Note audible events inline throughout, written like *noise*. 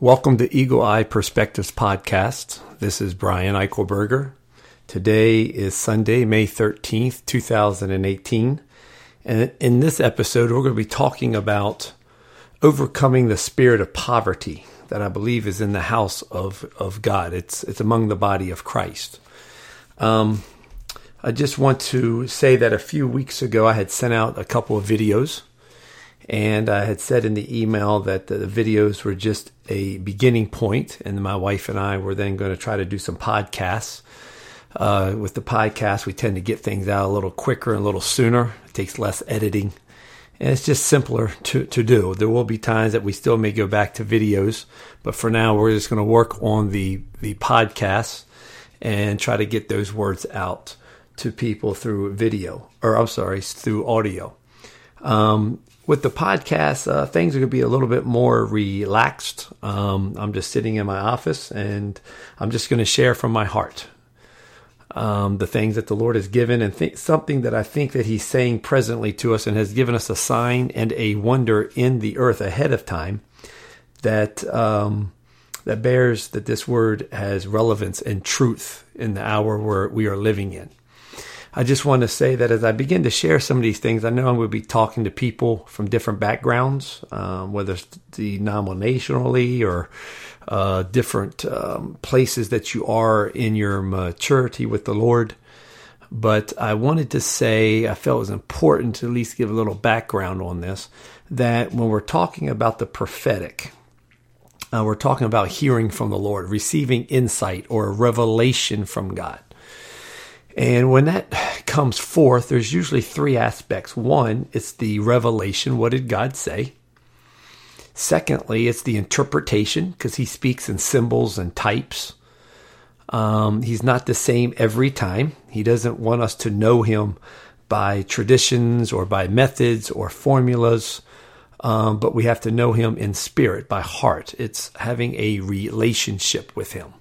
Welcome to Eagle Eye Perspectives Podcast. This is Brian Eichelberger. Today is Sunday, May 13th, 2018. And in this episode, we're going to be talking about overcoming the spirit of poverty that I believe is in the house of, of God. It's, it's among the body of Christ. Um, I just want to say that a few weeks ago, I had sent out a couple of videos and I had said in the email that the videos were just a beginning point, and my wife and I were then going to try to do some podcasts. Uh, with the podcast, we tend to get things out a little quicker and a little sooner. It takes less editing, and it's just simpler to, to do. There will be times that we still may go back to videos, but for now, we're just going to work on the the podcasts and try to get those words out to people through video, or I'm sorry, through audio. Um, with the podcast, uh, things are going to be a little bit more relaxed. Um, I'm just sitting in my office and I'm just going to share from my heart um, the things that the Lord has given and th- something that I think that He's saying presently to us and has given us a sign and a wonder in the earth ahead of time that um, that bears that this word has relevance and truth in the hour where we are living in. I just want to say that as I begin to share some of these things, I know I'm going to be talking to people from different backgrounds, um, whether it's denominationally or uh, different um, places that you are in your maturity with the Lord. But I wanted to say, I felt it was important to at least give a little background on this that when we're talking about the prophetic, uh, we're talking about hearing from the Lord, receiving insight or revelation from God. And when that *sighs* comes forth, there's usually three aspects. One, it's the revelation. What did God say? Secondly, it's the interpretation because he speaks in symbols and types. Um, he's not the same every time. He doesn't want us to know him by traditions or by methods or formulas, um, but we have to know him in spirit, by heart. It's having a relationship with him.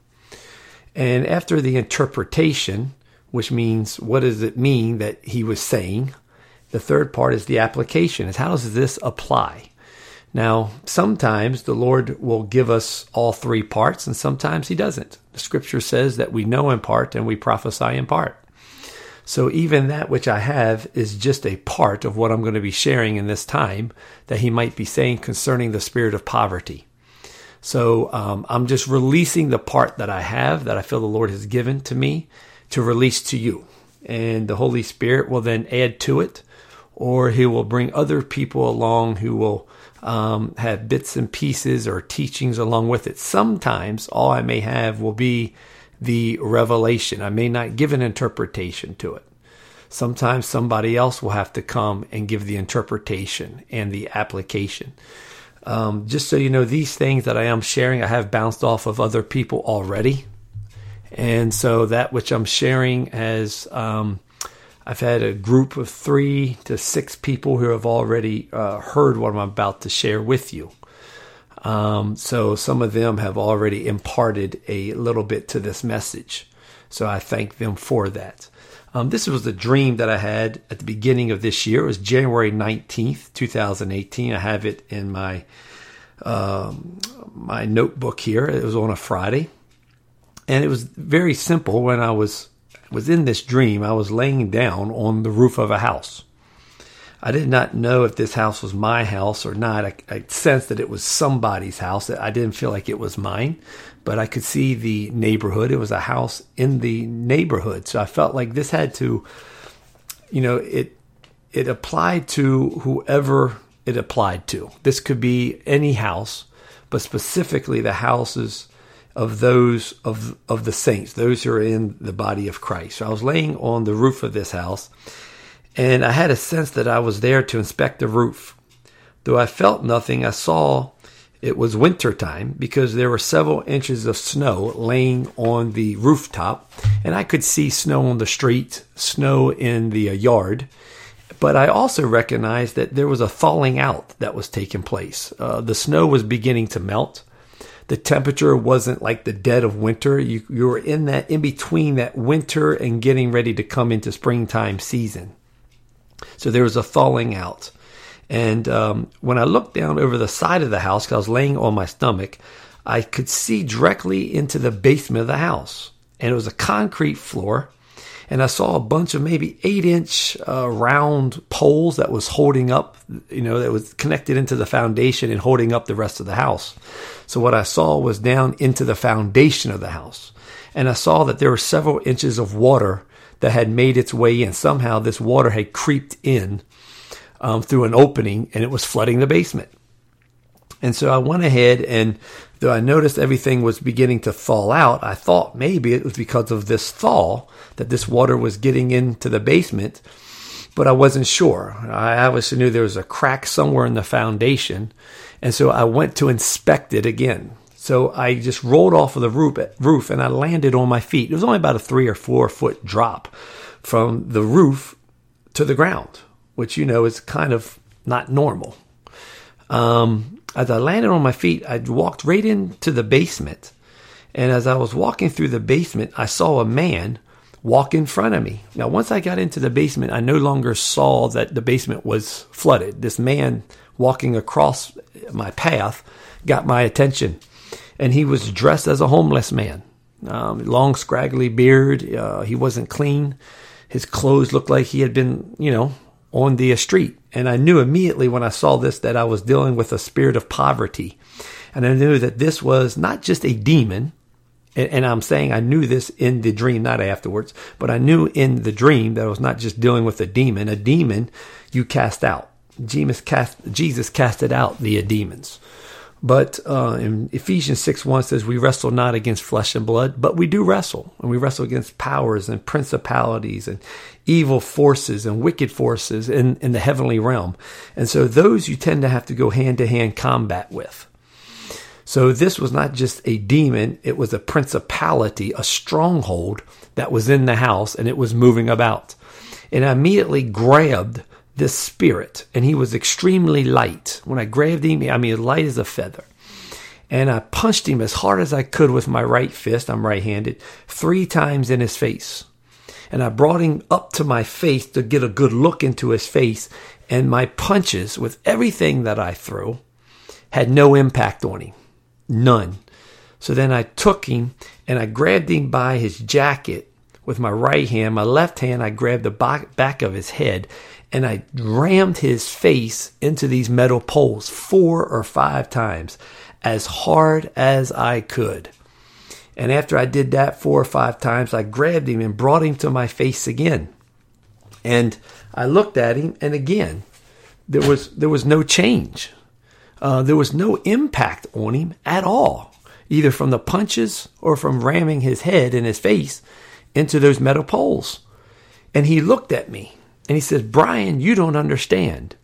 And after the interpretation, which means what does it mean that he was saying? The third part is the application, is how does this apply? Now, sometimes the Lord will give us all three parts, and sometimes He doesn't. The scripture says that we know in part and we prophesy in part. So even that which I have is just a part of what I'm going to be sharing in this time that He might be saying concerning the spirit of poverty. So um, I'm just releasing the part that I have that I feel the Lord has given to me to release to you. And the Holy Spirit will then add to it, or He will bring other people along who will um, have bits and pieces or teachings along with it. Sometimes all I may have will be the revelation. I may not give an interpretation to it. Sometimes somebody else will have to come and give the interpretation and the application. Um, just so you know, these things that I am sharing, I have bounced off of other people already. And so that which I'm sharing has, um, I've had a group of three to six people who have already uh, heard what I'm about to share with you. Um, so some of them have already imparted a little bit to this message. So I thank them for that. Um, this was a dream that I had at the beginning of this year. It was January 19th, 2018. I have it in my um, my notebook here. It was on a Friday and it was very simple when I was was in this dream. I was laying down on the roof of a house. I did not know if this house was my house or not. I, I, sensed that it was somebody's house. I didn't feel like it was mine, but I could see the neighborhood. It was a house in the neighborhood, so I felt like this had to, you know, it it applied to whoever it applied to. This could be any house, but specifically the houses of those of of the saints, those who are in the body of Christ. So I was laying on the roof of this house, and I had a sense that I was there to inspect the roof. Though I felt nothing, I saw it was winter time because there were several inches of snow laying on the rooftop, and I could see snow on the street, snow in the uh, yard. But I also recognized that there was a thawing out that was taking place. Uh, the snow was beginning to melt the temperature wasn't like the dead of winter. You, you were in that in between that winter and getting ready to come into springtime season. So there was a thawing out. And um, when I looked down over the side of the house, because I was laying on my stomach, I could see directly into the basement of the house. And it was a concrete floor. And I saw a bunch of maybe eight inch uh, round poles that was holding up, you know, that was connected into the foundation and holding up the rest of the house. So what I saw was down into the foundation of the house. And I saw that there were several inches of water that had made its way in. Somehow this water had creeped in um, through an opening and it was flooding the basement. And so I went ahead and though I noticed everything was beginning to thaw out, I thought maybe it was because of this thaw that this water was getting into the basement, but I wasn't sure. I obviously knew there was a crack somewhere in the foundation. And so I went to inspect it again. So I just rolled off of the roof, roof and I landed on my feet. It was only about a three or four foot drop from the roof to the ground, which you know is kind of not normal. Um, as I landed on my feet, I walked right into the basement. And as I was walking through the basement, I saw a man walk in front of me. Now, once I got into the basement, I no longer saw that the basement was flooded. This man walking across my path got my attention and he was dressed as a homeless man. Um, long, scraggly beard. Uh, he wasn't clean. His clothes looked like he had been, you know, on the street. And I knew immediately when I saw this that I was dealing with a spirit of poverty. And I knew that this was not just a demon. And, I'm saying I knew this in the dream, not afterwards, but I knew in the dream that I was not just dealing with a demon. A demon you cast out. Jesus cast, Jesus casted out the demons. But uh, in Ephesians 6 1 says, We wrestle not against flesh and blood, but we do wrestle. And we wrestle against powers and principalities and evil forces and wicked forces in, in the heavenly realm. And so those you tend to have to go hand to hand combat with. So this was not just a demon, it was a principality, a stronghold that was in the house and it was moving about. And I immediately grabbed this spirit, and he was extremely light. When I grabbed him, I mean, light as a feather. And I punched him as hard as I could with my right fist, I'm right handed, three times in his face. And I brought him up to my face to get a good look into his face. And my punches, with everything that I threw, had no impact on him. None. So then I took him and I grabbed him by his jacket with my right hand. My left hand, I grabbed the back of his head and I rammed his face into these metal poles four or five times as hard as I could. And after I did that four or five times, I grabbed him and brought him to my face again. And I looked at him, and again, there was there was no change. Uh, there was no impact on him at all, either from the punches or from ramming his head and his face into those metal poles. And he looked at me and he says, Brian, you don't understand.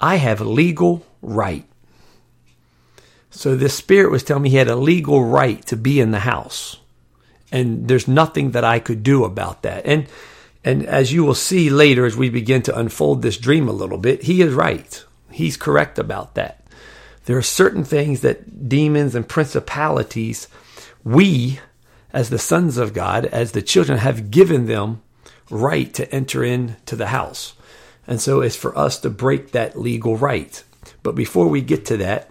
I have a legal right. So this spirit was telling me he had a legal right to be in the house. And there's nothing that I could do about that. And and as you will see later as we begin to unfold this dream a little bit, he is right. He's correct about that. There are certain things that demons and principalities, we, as the sons of God, as the children, have given them right to enter into the house. And so it's for us to break that legal right. But before we get to that,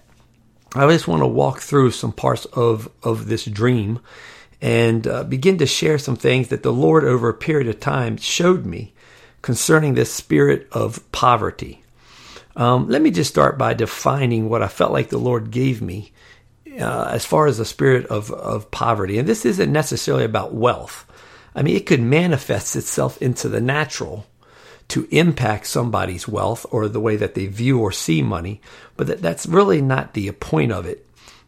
I just want to walk through some parts of, of this dream and uh, begin to share some things that the Lord over a period of time showed me concerning this spirit of poverty. Um, let me just start by defining what I felt like the Lord gave me uh, as far as the spirit of, of poverty. And this isn't necessarily about wealth. I mean, it could manifest itself into the natural to impact somebody's wealth or the way that they view or see money, but that, that's really not the point of it.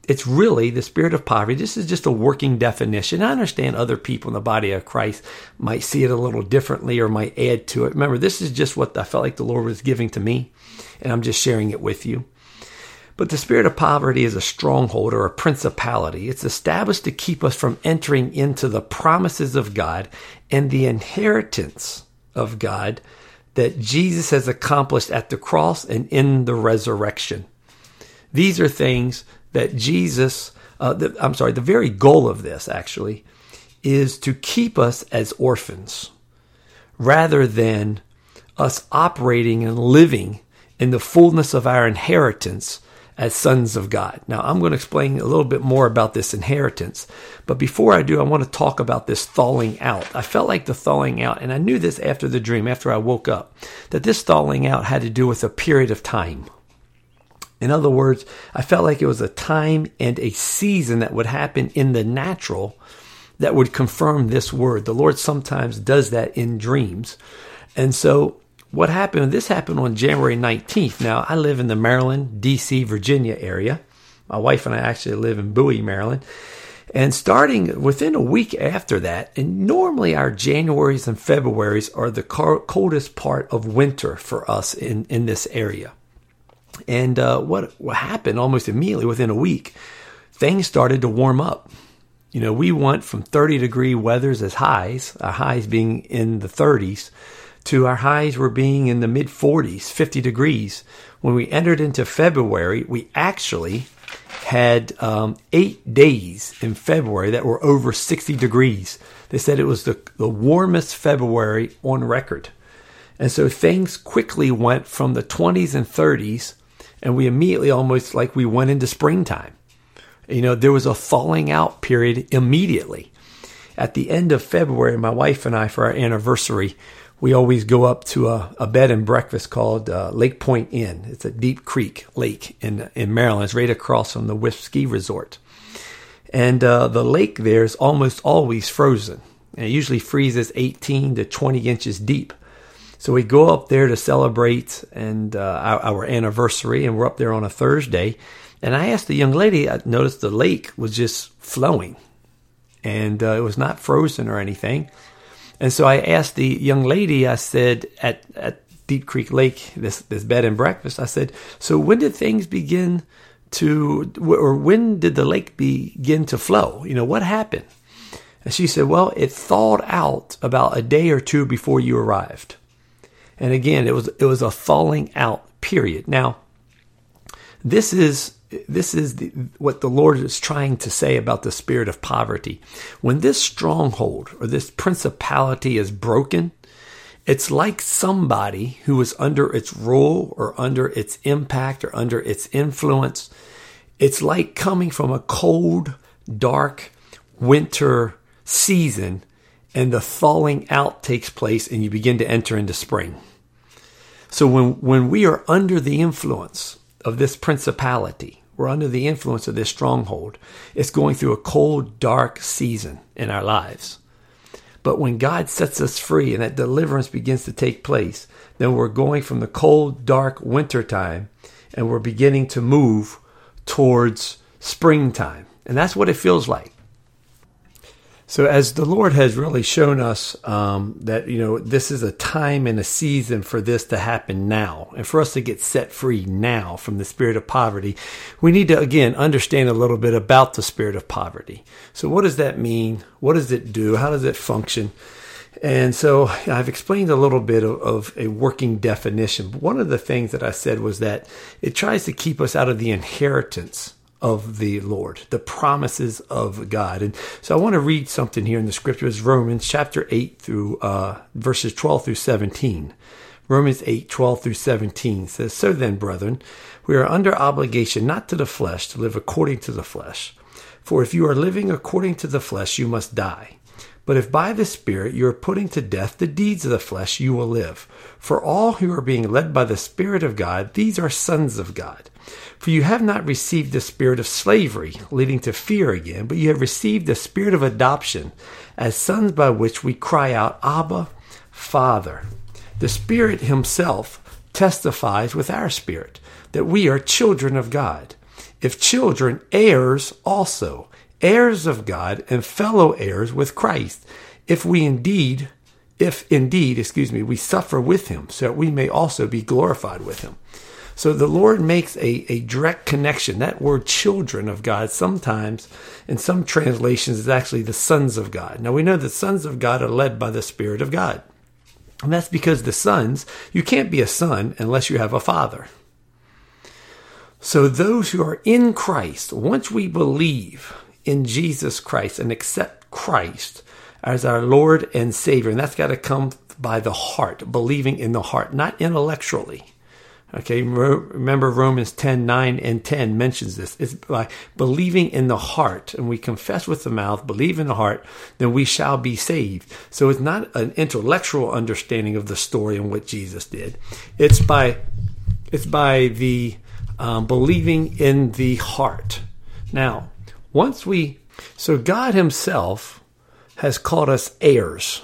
It's really the spirit of poverty. This is just a working definition. I understand other people in the body of Christ might see it a little differently or might add to it. Remember, this is just what I felt like the Lord was giving to me, and I'm just sharing it with you. But the spirit of poverty is a stronghold or a principality. It's established to keep us from entering into the promises of God and the inheritance of God that Jesus has accomplished at the cross and in the resurrection. These are things that Jesus, uh, the, I'm sorry, the very goal of this actually is to keep us as orphans rather than us operating and living in the fullness of our inheritance as sons of God. Now, I'm going to explain a little bit more about this inheritance. But before I do, I want to talk about this thawing out. I felt like the thawing out, and I knew this after the dream, after I woke up, that this thawing out had to do with a period of time. In other words, I felt like it was a time and a season that would happen in the natural that would confirm this word. The Lord sometimes does that in dreams. And so what happened, this happened on January 19th. Now, I live in the Maryland, D.C., Virginia area. My wife and I actually live in Bowie, Maryland. And starting within a week after that, and normally our Januaries and Februaries are the coldest part of winter for us in, in this area. And uh, what, what happened almost immediately within a week, things started to warm up. You know, we went from 30 degree weathers as highs, our highs being in the 30s, to our highs were being in the mid 40s, 50 degrees. When we entered into February, we actually had um, eight days in February that were over 60 degrees. They said it was the, the warmest February on record. And so things quickly went from the 20s and 30s, and we immediately almost like we went into springtime. You know, there was a falling out period immediately. At the end of February, my wife and I, for our anniversary, we always go up to a, a bed and breakfast called uh, Lake Point Inn. It's a deep creek lake in in Maryland. It's right across from the Wisp Ski Resort, and uh, the lake there is almost always frozen. And it usually freezes 18 to 20 inches deep. So we go up there to celebrate and uh, our, our, anniversary, and we're up there on a Thursday. And I asked the young lady. I noticed the lake was just flowing, and uh, it was not frozen or anything. And so I asked the young lady, I said, at, at Deep Creek Lake, this, this bed and breakfast, I said, so when did things begin to, or when did the lake begin to flow? You know, what happened? And she said, well, it thawed out about a day or two before you arrived. And again, it was, it was a thawing out period. Now, this is this is the, what the Lord is trying to say about the spirit of poverty. When this stronghold or this principality is broken, it's like somebody who is under its rule or under its impact or under its influence. It's like coming from a cold, dark winter season and the thawing out takes place and you begin to enter into spring. So when, when we are under the influence of this principality, we're under the influence of this stronghold. It's going through a cold, dark season in our lives. But when God sets us free and that deliverance begins to take place, then we're going from the cold, dark winter time and we're beginning to move towards springtime. And that's what it feels like. So, as the Lord has really shown us um, that, you know, this is a time and a season for this to happen now, and for us to get set free now from the spirit of poverty, we need to, again, understand a little bit about the spirit of poverty. So, what does that mean? What does it do? How does it function? And so I've explained a little bit of, of, a working definition. But one of the things that I said was that it tries to keep us out of the inheritance of the Lord, the promises of God. And so I want to read something here in the scriptures, Romans chapter 8 through uh, verses 12 through 17. Romans 8, 12 through 17 says, So then, brethren, we are under obligation not to the flesh to live according to the flesh. For if you are living according to the flesh, you must die. But if by the Spirit you are putting to death the deeds of the flesh, you will live. For all who are being led by the Spirit of God, these are sons of God. For you have not received the spirit of slavery, leading to fear again, but you have received the spirit of adoption, as sons by which we cry out, Abba, Father. The Spirit Himself testifies with our spirit that we are children of God. If children, heirs also, heirs of God and fellow heirs with Christ, if we indeed, if indeed, excuse me, we suffer with Him, so that we may also be glorified with Him. So the Lord makes a, a direct connection. That word children of God sometimes in some translations is actually the sons of God. Now we know the sons of God are led by the Spirit of God. And that's because the sons, you can't be a son unless you have a father. So those who are in Christ, once we believe in Jesus Christ and accept Christ as our Lord and Savior, and that's got to come by the heart, believing in the heart, not intellectually Okay, remember Romans 10 9 and 10 mentions this. It's by believing in the heart, and we confess with the mouth, believe in the heart, then we shall be saved. So it's not an intellectual understanding of the story and what Jesus did. It's by it's by the um, believing in the heart. Now, once we so God Himself has called us heirs.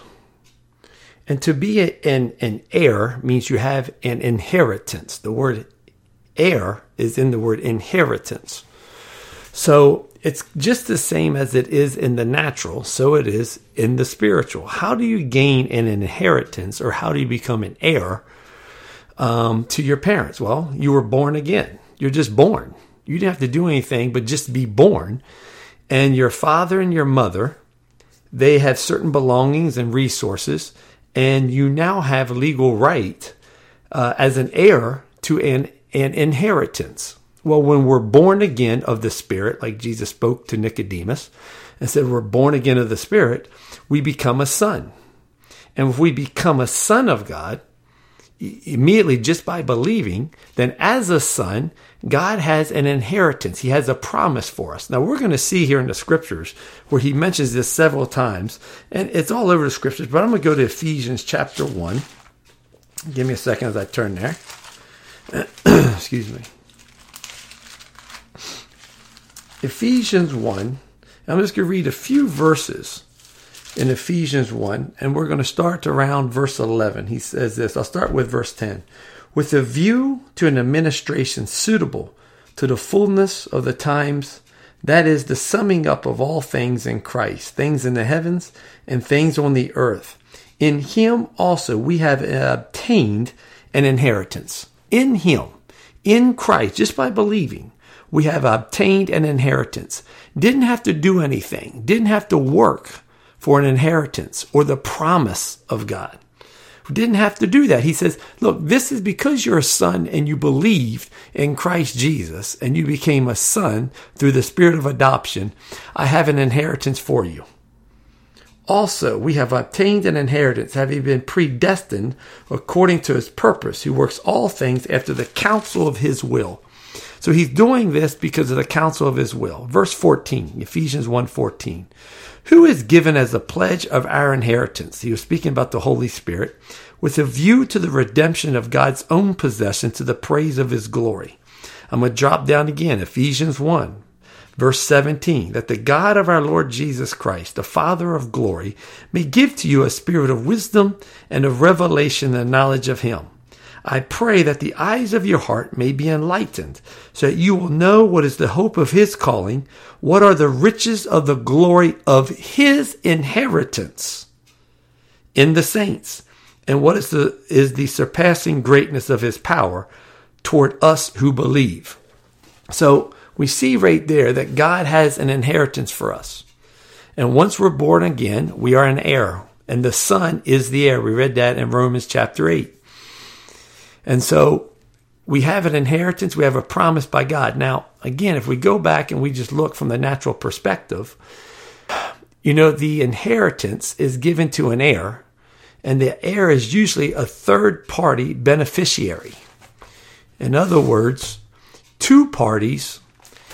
And to be an, an heir means you have an inheritance. The word heir is in the word inheritance. So it's just the same as it is in the natural, so it is in the spiritual. How do you gain an inheritance or how do you become an heir um, to your parents? Well, you were born again. You're just born. You didn't have to do anything but just be born. And your father and your mother, they have certain belongings and resources and you now have legal right uh, as an heir to an, an inheritance. Well, when we're born again of the Spirit, like Jesus spoke to Nicodemus and said, we're born again of the Spirit, we become a son. And if we become a son of God, immediately just by believing, then as a son, God has an inheritance. He has a promise for us. Now, we're going to see here in the scriptures where he mentions this several times, and it's all over the scriptures, but I'm going to go to Ephesians chapter 1. Give me a second as I turn there. *clears throat* Excuse me. Ephesians 1. I'm just going to read a few verses in Ephesians 1, and we're going to start around verse 11. He says this I'll start with verse 10. With a view to an administration suitable to the fullness of the times, that is, the summing up of all things in Christ, things in the heavens and things on the earth. In Him also we have obtained an inheritance. In Him, in Christ, just by believing, we have obtained an inheritance. Didn't have to do anything, didn't have to work for an inheritance or the promise of God. Didn't have to do that. He says, look, this is because you're a son and you believed in Christ Jesus and you became a son through the spirit of adoption. I have an inheritance for you. Also, we have obtained an inheritance, having been predestined according to his purpose, who works all things after the counsel of his will. So he's doing this because of the counsel of his will. Verse 14, Ephesians 1:14 who is given as a pledge of our inheritance. He was speaking about the Holy Spirit with a view to the redemption of God's own possession to the praise of his glory. I'm going to drop down again, Ephesians 1, verse 17, that the God of our Lord Jesus Christ, the Father of glory, may give to you a spirit of wisdom and of revelation and knowledge of him I pray that the eyes of your heart may be enlightened, so that you will know what is the hope of his calling, what are the riches of the glory of his inheritance in the saints, and what is the, is the surpassing greatness of his power toward us who believe. So we see right there that God has an inheritance for us. And once we're born again, we are an heir, and the Son is the heir. We read that in Romans chapter 8. And so we have an inheritance, we have a promise by God. Now, again, if we go back and we just look from the natural perspective, you know, the inheritance is given to an heir, and the heir is usually a third party beneficiary. In other words, two parties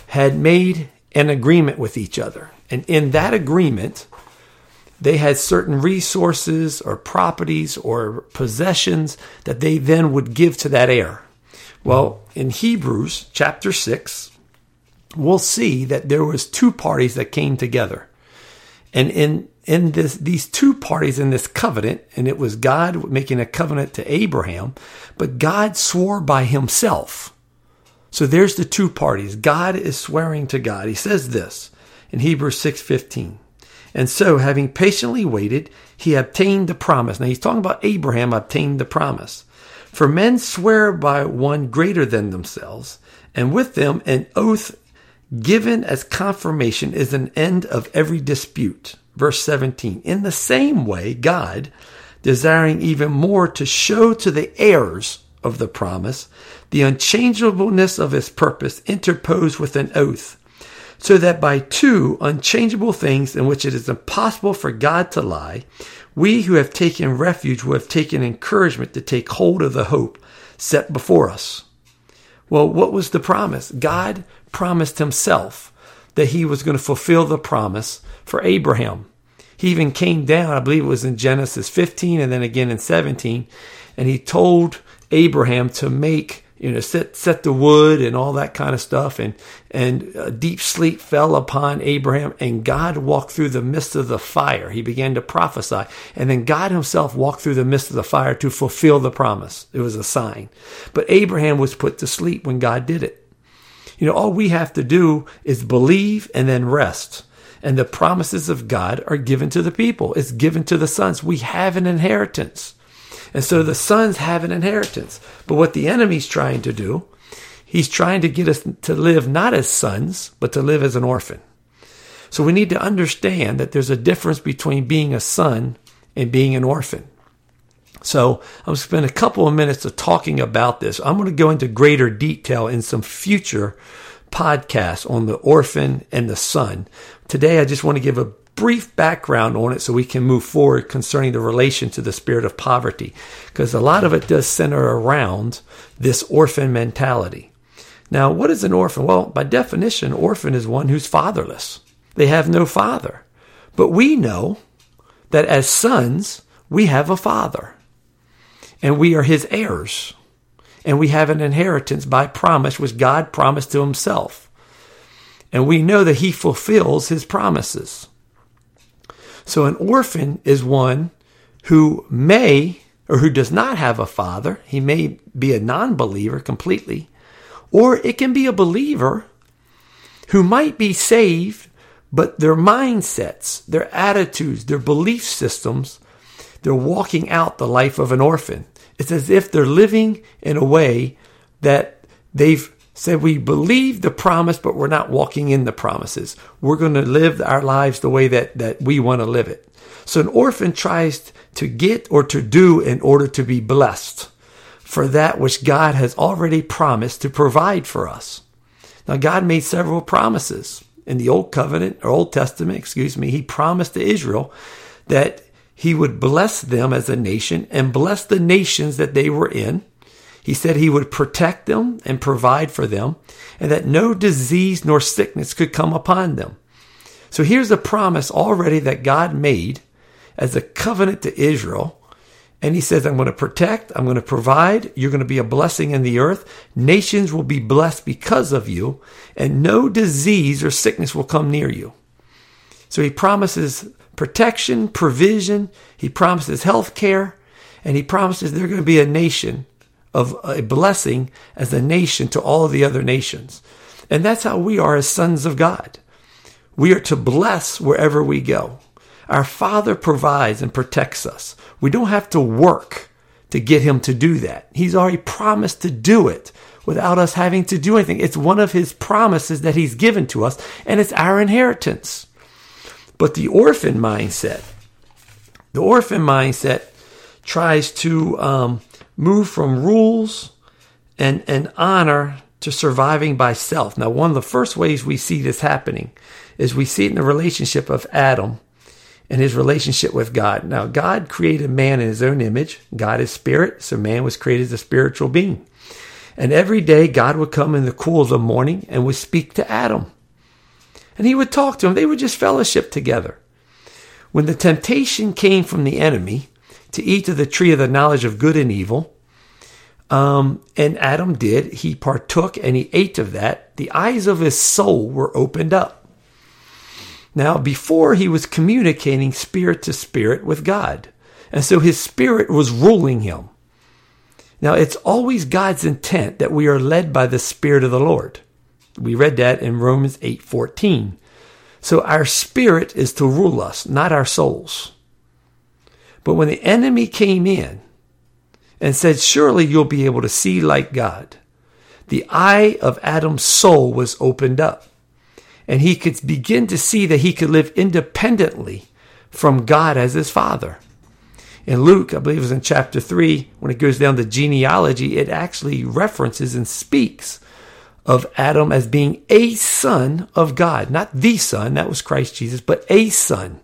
had made an agreement with each other. And in that agreement, they had certain resources or properties or possessions that they then would give to that heir. Well, in Hebrews chapter 6, we'll see that there was two parties that came together. And in in this these two parties in this covenant, and it was God making a covenant to Abraham, but God swore by himself. So there's the two parties. God is swearing to God. He says this in Hebrews 6:15. And so, having patiently waited, he obtained the promise. Now, he's talking about Abraham obtained the promise. For men swear by one greater than themselves, and with them an oath given as confirmation is an end of every dispute. Verse 17. In the same way, God, desiring even more to show to the heirs of the promise the unchangeableness of his purpose, interposed with an oath so that by two unchangeable things in which it is impossible for God to lie, we who have taken refuge will have taken encouragement to take hold of the hope set before us. Well, what was the promise? God promised himself that he was going to fulfill the promise for Abraham. He even came down, I believe it was in Genesis 15 and then again in 17, and he told Abraham to make you know, set set the wood and all that kind of stuff, and and a deep sleep fell upon Abraham, and God walked through the midst of the fire. He began to prophesy, and then God Himself walked through the midst of the fire to fulfill the promise. It was a sign, but Abraham was put to sleep when God did it. You know, all we have to do is believe and then rest. And the promises of God are given to the people. It's given to the sons. We have an inheritance. And so the sons have an inheritance. But what the enemy's trying to do, he's trying to get us to live not as sons, but to live as an orphan. So we need to understand that there's a difference between being a son and being an orphan. So I'm going to spend a couple of minutes of talking about this. I'm going to go into greater detail in some future podcasts on the orphan and the son. Today, I just want to give a brief background on it so we can move forward concerning the relation to the spirit of poverty, because a lot of it does center around this orphan mentality. Now, what is an orphan? Well, by definition, orphan is one who's fatherless. They have no father. But we know that as sons, we have a father, and we are his heirs, and we have an inheritance by promise which God promised to himself. And we know that he fulfills his promises. So an orphan is one who may or who does not have a father. He may be a non believer completely, or it can be a believer who might be saved, but their mindsets, their attitudes, their belief systems, they're walking out the life of an orphan. It's as if they're living in a way that they've said we believe the promise, but we're not walking in the promises. We're going to live our lives the way that, that we want to live it. So an orphan tries to get or to do in order to be blessed for that which God has already promised to provide for us. Now, God made several promises in the Old Covenant or Old Testament, excuse me. He promised to Israel that he would bless them as a nation and bless the nations that they were in he said he would protect them and provide for them, and that no disease nor sickness could come upon them. So here's a promise already that God made as a covenant to Israel. And he says, I'm going to protect, I'm going to provide, you're going to be a blessing in the earth. Nations will be blessed because of you, and no disease or sickness will come near you. So he promises protection, provision, he promises health care, and he promises they're going to be a nation of a blessing as a nation to all the other nations. And that's how we are as sons of God. We are to bless wherever we go. Our Father provides and protects us. We don't have to work to get Him to do that. He's already promised to do it without us having to do anything. It's one of His promises that He's given to us, and it's our inheritance. But the orphan mindset, the orphan mindset tries to um, move from rules and, and honor to surviving by self. Now, one of the first ways we see this happening is we see it in the relationship of Adam and his relationship with God. Now, God created man in his own image. God is spirit, so man was created as a spiritual being. And every day, God would come in the cool of the morning and would speak to Adam. And he would talk to him. They would just fellowship together. When the temptation came from the enemy, to eat of the tree of the knowledge of good and evil. Um, and Adam did. He partook and he ate of that. The eyes of his soul were opened up. Now, before he was communicating spirit to spirit with God. And so his spirit was ruling him. Now, it's always God's intent that we are led by the Spirit of the Lord. We read that in Romans 8:14. So our spirit is to rule us, not our souls. But when the enemy came in and said, Surely you'll be able to see like God, the eye of Adam's soul was opened up. And he could begin to see that he could live independently from God as his father. In Luke, I believe it was in chapter 3, when it goes down the genealogy, it actually references and speaks of Adam as being a son of God, not the son, that was Christ Jesus, but a son.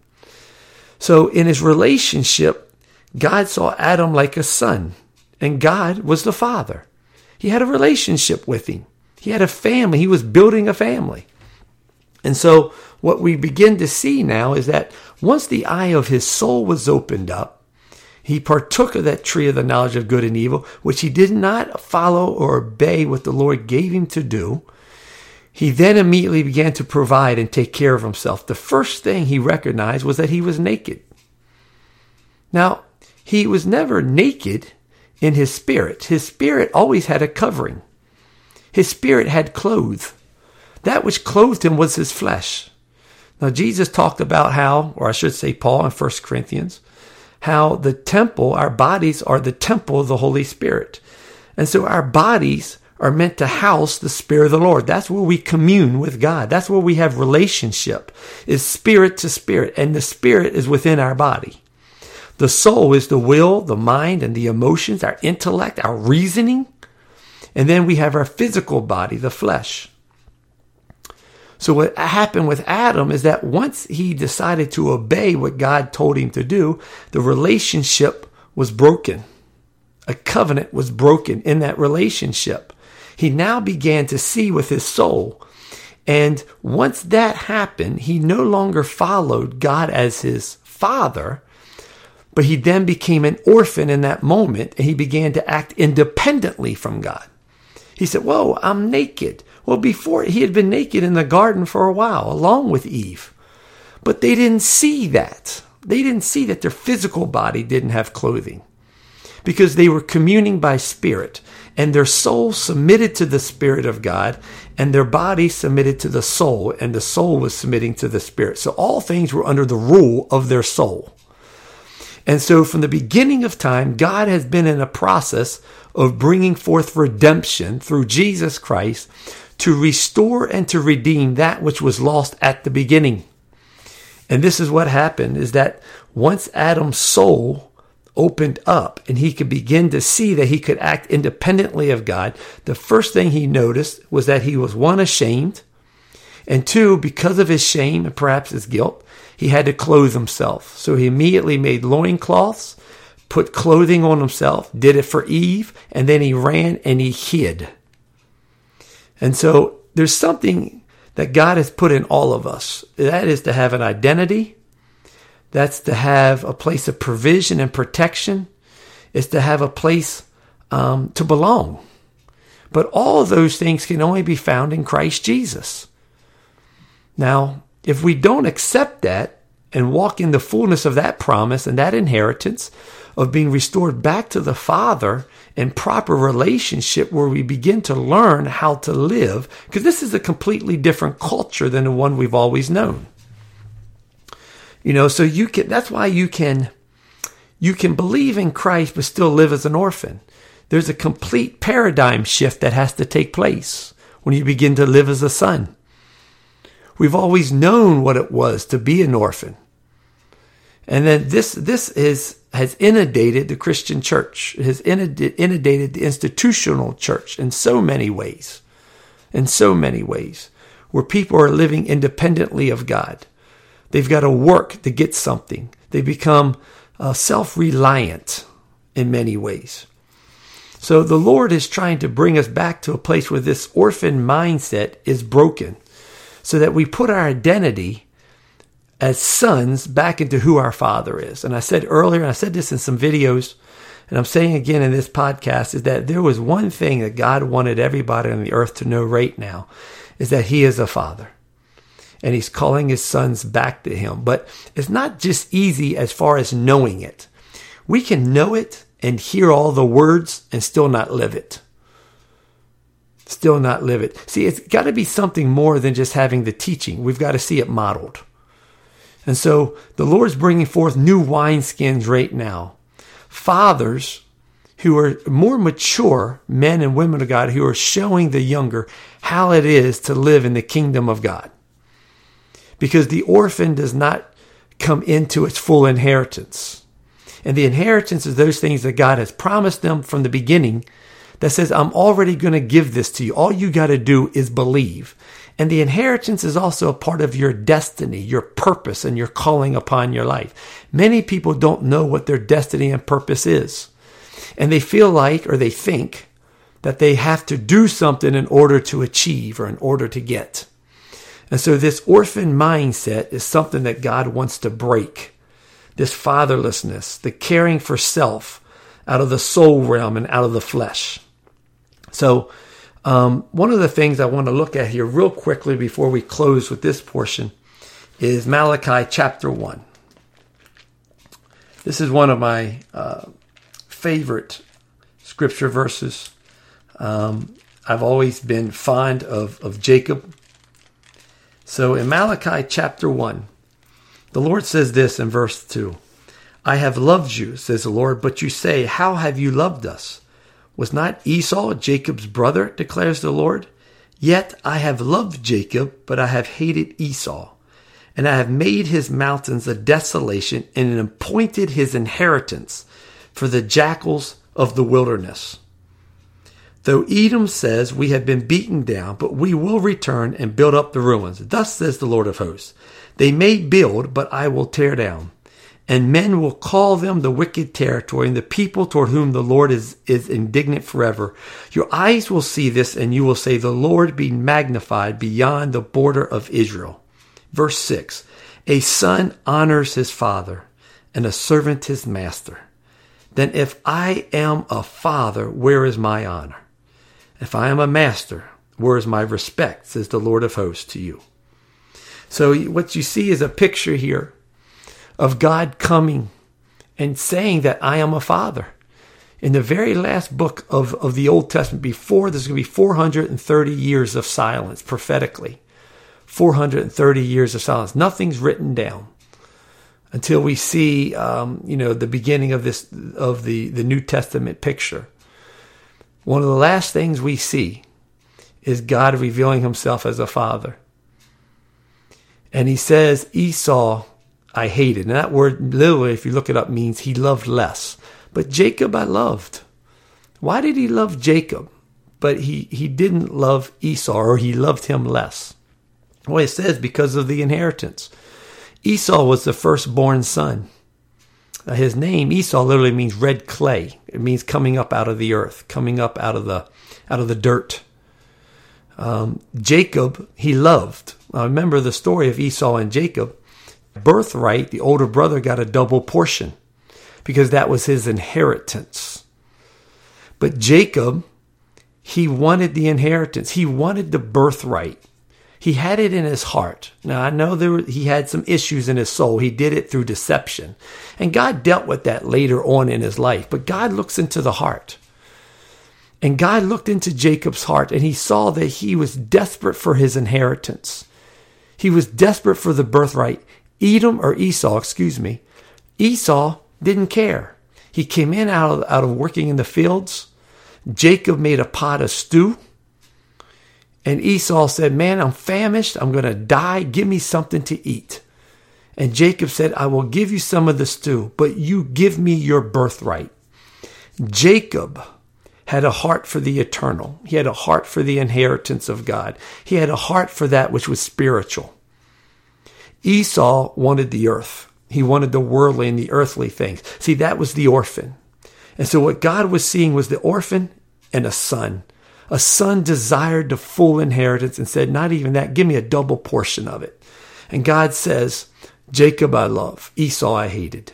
So in his relationship, God saw Adam like a son, and God was the father. He had a relationship with him. He had a family. He was building a family. And so what we begin to see now is that once the eye of his soul was opened up, he partook of that tree of the knowledge of good and evil, which he did not follow or obey what the Lord gave him to do. He then immediately began to provide and take care of himself. The first thing he recognized was that he was naked. Now, he was never naked in his spirit. His spirit always had a covering. His spirit had clothes. That which clothed him was his flesh. Now, Jesus talked about how, or I should say, Paul in 1 Corinthians, how the temple, our bodies are the temple of the Holy Spirit. And so our bodies are meant to house the Spirit of the Lord. That's where we commune with God. That's where we have relationship, is spirit to spirit. And the spirit is within our body. The soul is the will, the mind, and the emotions, our intellect, our reasoning. And then we have our physical body, the flesh. So what happened with Adam is that once he decided to obey what God told him to do, the relationship was broken. A covenant was broken in that relationship. He now began to see with his soul. And once that happened, he no longer followed God as his father, but he then became an orphan in that moment and he began to act independently from God. He said, Whoa, I'm naked. Well, before he had been naked in the garden for a while, along with Eve. But they didn't see that. They didn't see that their physical body didn't have clothing because they were communing by spirit and their soul submitted to the spirit of God and their body submitted to the soul and the soul was submitting to the spirit. So all things were under the rule of their soul. And so from the beginning of time, God has been in a process of bringing forth redemption through Jesus Christ to restore and to redeem that which was lost at the beginning. And this is what happened is that once Adam's soul opened up and he could begin to see that he could act independently of God, the first thing he noticed was that he was one, ashamed, and two, because of his shame and perhaps his guilt, he had to clothe himself. So he immediately made loincloths, put clothing on himself, did it for Eve, and then he ran and he hid. And so there's something that God has put in all of us. That is to have an identity. That's to have a place of provision and protection. It's to have a place um, to belong. But all of those things can only be found in Christ Jesus. Now, if we don't accept that and walk in the fullness of that promise and that inheritance of being restored back to the Father in proper relationship where we begin to learn how to live, because this is a completely different culture than the one we've always known. You know, so you can, that's why you can, you can believe in Christ but still live as an orphan. There's a complete paradigm shift that has to take place when you begin to live as a son. We've always known what it was to be an orphan. And then this, this is, has inundated the Christian church, has inundated the institutional church in so many ways, in so many ways, where people are living independently of God. They've got to work to get something. They become uh, self reliant in many ways. So the Lord is trying to bring us back to a place where this orphan mindset is broken so that we put our identity as sons back into who our father is. And I said earlier, and I said this in some videos, and I'm saying again in this podcast, is that there was one thing that God wanted everybody on the earth to know right now is that He is a father. And He's calling His sons back to Him. But it's not just easy as far as knowing it. We can know it and hear all the words and still not live it. Still not live it. See, it's got to be something more than just having the teaching. We've got to see it modeled. And so the Lord's bringing forth new wineskins right now. Fathers who are more mature men and women of God who are showing the younger how it is to live in the kingdom of God. Because the orphan does not come into its full inheritance. And the inheritance is those things that God has promised them from the beginning that says, I'm already going to give this to you. All you got to do is believe. And the inheritance is also a part of your destiny, your purpose, and your calling upon your life. Many people don't know what their destiny and purpose is. And they feel like, or they think, that they have to do something in order to achieve or in order to get. And so this orphan mindset is something that God wants to break. This fatherlessness, the caring for self out of the soul realm and out of the flesh. So, um, one of the things I want to look at here, real quickly, before we close with this portion, is Malachi chapter 1. This is one of my uh, favorite scripture verses. Um, I've always been fond of, of Jacob. So in Malachi chapter 1, the Lord says this in verse 2 I have loved you, says the Lord, but you say, How have you loved us? Was not Esau Jacob's brother, declares the Lord? Yet I have loved Jacob, but I have hated Esau. And I have made his mountains a desolation and appointed his inheritance for the jackals of the wilderness. Though Edom says, We have been beaten down, but we will return and build up the ruins. Thus says the Lord of hosts. They may build, but I will tear down and men will call them the wicked territory and the people toward whom the Lord is, is indignant forever. Your eyes will see this and you will say, the Lord be magnified beyond the border of Israel. Verse six, a son honors his father and a servant his master. Then if I am a father, where is my honor? If I am a master, where is my respect? Says the Lord of hosts to you. So what you see is a picture here of God coming and saying that I am a father. In the very last book of, of the Old Testament, before there's going to be 430 years of silence prophetically. 430 years of silence. Nothing's written down until we see, um, you know, the beginning of this of the the New Testament picture. One of the last things we see is God revealing Himself as a father, and He says Esau I hated. And that word, literally, if you look it up, means he loved less. But Jacob I loved. Why did he love Jacob? But he, he didn't love Esau, or he loved him less. Well, it says because of the inheritance. Esau was the firstborn son. Uh, his name Esau literally means red clay. It means coming up out of the earth, coming up out of the out of the dirt. Um, Jacob he loved. I remember the story of Esau and Jacob birthright, the older brother got a double portion because that was his inheritance. But Jacob, he wanted the inheritance. He wanted the birthright. He had it in his heart. Now I know there were, he had some issues in his soul. He did it through deception. And God dealt with that later on in his life. But God looks into the heart. And God looked into Jacob's heart and he saw that he was desperate for his inheritance. He was desperate for the birthright. Edom or Esau, excuse me, Esau didn't care. He came in out of, out of working in the fields. Jacob made a pot of stew. And Esau said, Man, I'm famished. I'm going to die. Give me something to eat. And Jacob said, I will give you some of the stew, but you give me your birthright. Jacob had a heart for the eternal. He had a heart for the inheritance of God. He had a heart for that which was spiritual. Esau wanted the earth. He wanted the worldly and the earthly things. See, that was the orphan. And so what God was seeing was the orphan and a son. A son desired the full inheritance and said, Not even that, give me a double portion of it. And God says, Jacob I love, Esau I hated.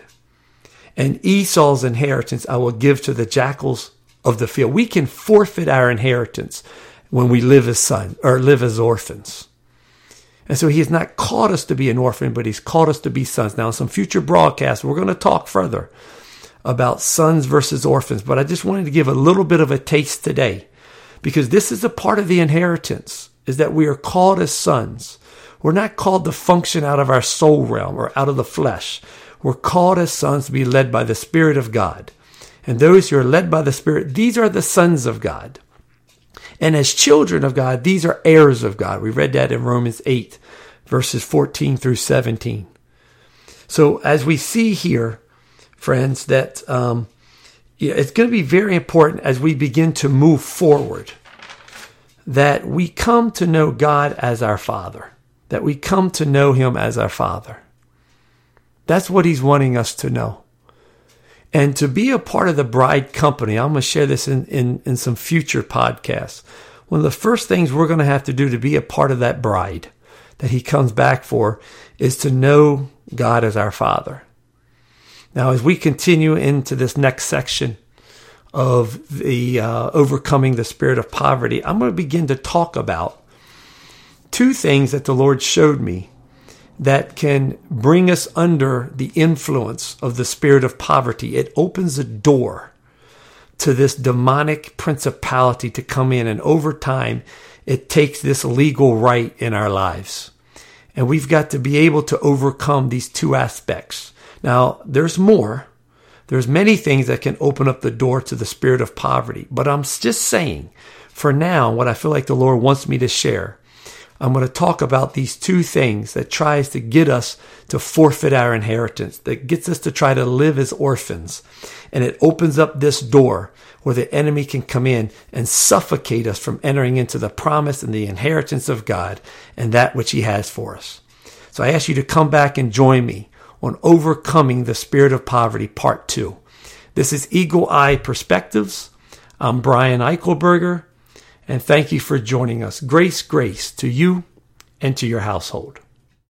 And Esau's inheritance I will give to the jackals of the field. We can forfeit our inheritance when we live as sons or live as orphans. And so he has not called us to be an orphan, but he's called us to be sons. Now, in some future broadcasts, we're going to talk further about sons versus orphans, but I just wanted to give a little bit of a taste today because this is a part of the inheritance is that we are called as sons. We're not called to function out of our soul realm or out of the flesh. We're called as sons to be led by the Spirit of God. And those who are led by the Spirit, these are the sons of God. And as children of God, these are heirs of God. We read that in Romans 8, verses 14 through 17. So as we see here, friends, that, um, it's going to be very important as we begin to move forward that we come to know God as our Father, that we come to know Him as our Father. That's what He's wanting us to know. And to be a part of the bride company, I'm going to share this in, in, in some future podcasts. One of the first things we're going to have to do to be a part of that bride that He comes back for is to know God as our Father. Now, as we continue into this next section of the uh, overcoming the spirit of poverty, I'm going to begin to talk about two things that the Lord showed me that can bring us under the influence of the spirit of poverty. It opens a door to this demonic principality to come in, and over time, it takes this legal right in our lives. And we've got to be able to overcome these two aspects. Now, there's more. There's many things that can open up the door to the spirit of poverty. But I'm just saying, for now, what I feel like the Lord wants me to share, I'm going to talk about these two things that tries to get us to forfeit our inheritance, that gets us to try to live as orphans. And it opens up this door where the enemy can come in and suffocate us from entering into the promise and the inheritance of God and that which He has for us. So I ask you to come back and join me on Overcoming the Spirit of Poverty, Part 2. This is Eagle Eye Perspectives. I'm Brian Eichelberger, and thank you for joining us. Grace, grace to you and to your household.